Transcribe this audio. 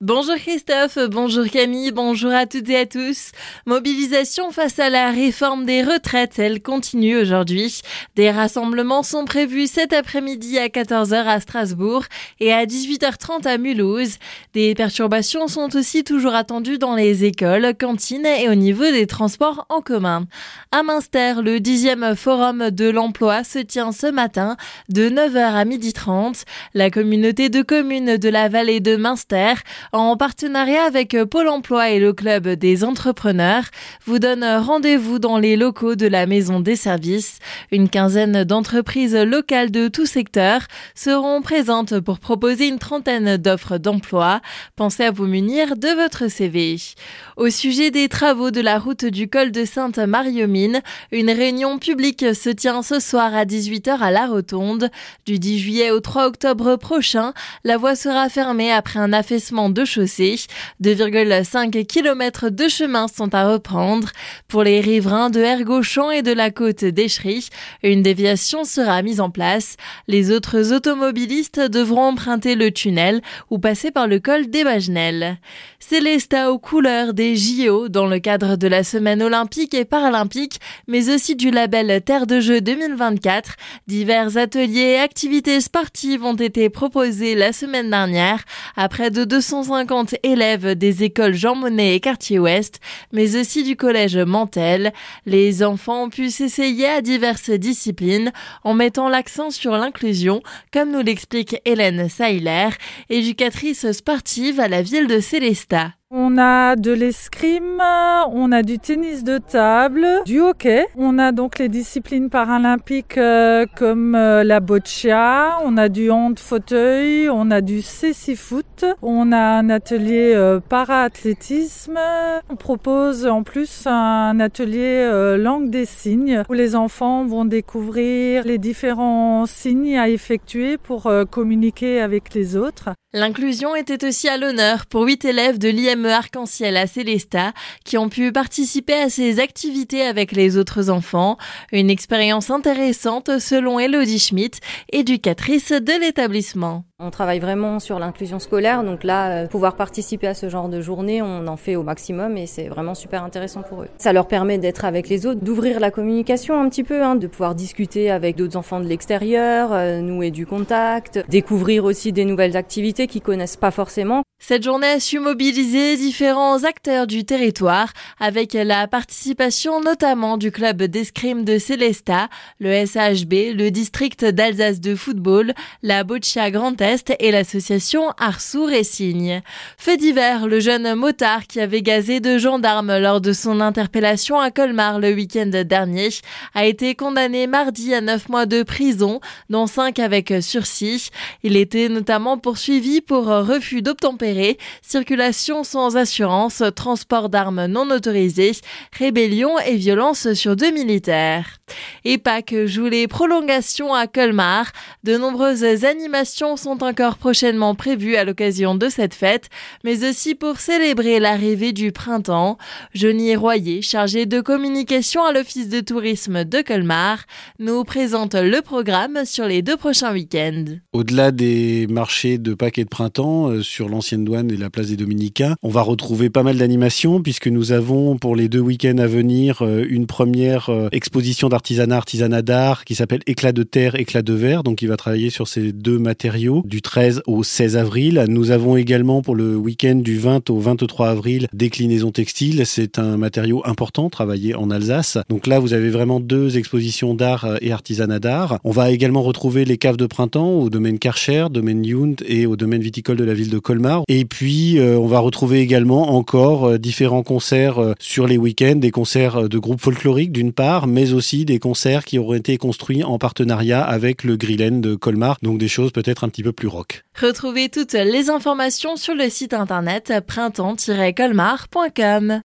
Bonjour Christophe, bonjour Camille, bonjour à toutes et à tous. Mobilisation face à la réforme des retraites, elle continue aujourd'hui. Des rassemblements sont prévus cet après-midi à 14h à Strasbourg et à 18h30 à Mulhouse. Des perturbations sont aussi toujours attendues dans les écoles, cantines et au niveau des transports en commun. À Münster, le dixième forum de l'emploi se tient ce matin de 9h à 12h30. La communauté de communes de la vallée de Münster en partenariat avec Pôle emploi et le Club des entrepreneurs, vous donne rendez-vous dans les locaux de la Maison des services. Une quinzaine d'entreprises locales de tout secteur seront présentes pour proposer une trentaine d'offres d'emploi. Pensez à vous munir de votre CV. Au sujet des travaux de la route du col de Sainte-Mariomine, une réunion publique se tient ce soir à 18h à la Rotonde. Du 10 juillet au 3 octobre prochain, la voie sera fermée après un affaissement chaussée. 2,5 km de chemin sont à reprendre. Pour les riverains de Ergauchamp et de la côte d'Echery, une déviation sera mise en place. Les autres automobilistes devront emprunter le tunnel ou passer par le col des Bagenelles. Célesta aux couleurs des JO dans le cadre de la semaine olympique et paralympique, mais aussi du label Terre de Jeux 2024. Divers ateliers et activités sportives ont été proposés la semaine dernière à près de 250 élèves des écoles Jean Monnet et Quartier Ouest, mais aussi du collège Mantel. Les enfants ont pu s'essayer à diverses disciplines en mettant l'accent sur l'inclusion, comme nous l'explique Hélène Seiler, éducatrice sportive à la ville de Célestat. On a de l'escrime, on a du tennis de table, du hockey. On a donc les disciplines paralympiques euh, comme euh, la boccia, on a du hand fauteuil, on a du cécifoot, on a un atelier euh, para-athlétisme. On propose en plus un atelier langue des signes où les enfants vont découvrir les différents signes à effectuer pour communiquer avec les autres. L'inclusion était aussi à l'honneur pour huit élèves de Arc-en-Ciel à Célestat qui ont pu participer à ces activités avec les autres enfants. Une expérience intéressante selon Elodie Schmidt, éducatrice de l'établissement. On travaille vraiment sur l'inclusion scolaire, donc là, euh, pouvoir participer à ce genre de journée, on en fait au maximum et c'est vraiment super intéressant pour eux. Ça leur permet d'être avec les autres, d'ouvrir la communication un petit peu, hein, de pouvoir discuter avec d'autres enfants de l'extérieur, euh, nouer du contact, découvrir aussi des nouvelles activités qu'ils connaissent pas forcément. Cette journée a su mobiliser différents acteurs du territoire avec la participation notamment du club d'escrime de Célestat, le SHB, le district d'Alsace de football, la Boccia Grand Est et l'association Arsou Racing. Fait divers, le jeune motard qui avait gazé de gendarmes lors de son interpellation à Colmar le week-end dernier a été condamné mardi à 9 mois de prison, dont 5 avec sursis. Il était notamment poursuivi pour refus d'obtempérer circulation sans assurance, transport d'armes non autorisées, rébellion et violence sur deux militaires. Et Pâques joue les prolongations à Colmar. De nombreuses animations sont encore prochainement prévues à l'occasion de cette fête, mais aussi pour célébrer l'arrivée du printemps. Johnny Royer, chargé de communication à l'Office de tourisme de Colmar, nous présente le programme sur les deux prochains week-ends. Au-delà des marchés de Pâques de printemps, euh, sur l'ancienne douane et la place des Dominicains, on va retrouver pas mal d'animations puisque nous avons pour les deux week-ends à venir euh, une première euh, exposition artisanat, artisanat d'art qui s'appelle Éclat de terre, éclat de verre. Donc, il va travailler sur ces deux matériaux du 13 au 16 avril. Nous avons également pour le week-end du 20 au 23 avril déclinaison textile. C'est un matériau important travaillé en Alsace. Donc là, vous avez vraiment deux expositions d'art et artisanat d'art. On va également retrouver les caves de printemps au domaine Karcher, domaine Yund et au domaine viticole de la ville de Colmar. Et puis, euh, on va retrouver également encore euh, différents concerts euh, sur les week-ends, des concerts de groupes folkloriques d'une part, mais aussi des concerts qui auraient été construits en partenariat avec le Grillen de Colmar, donc des choses peut-être un petit peu plus rock. Retrouvez toutes les informations sur le site internet printemps-colmar.com.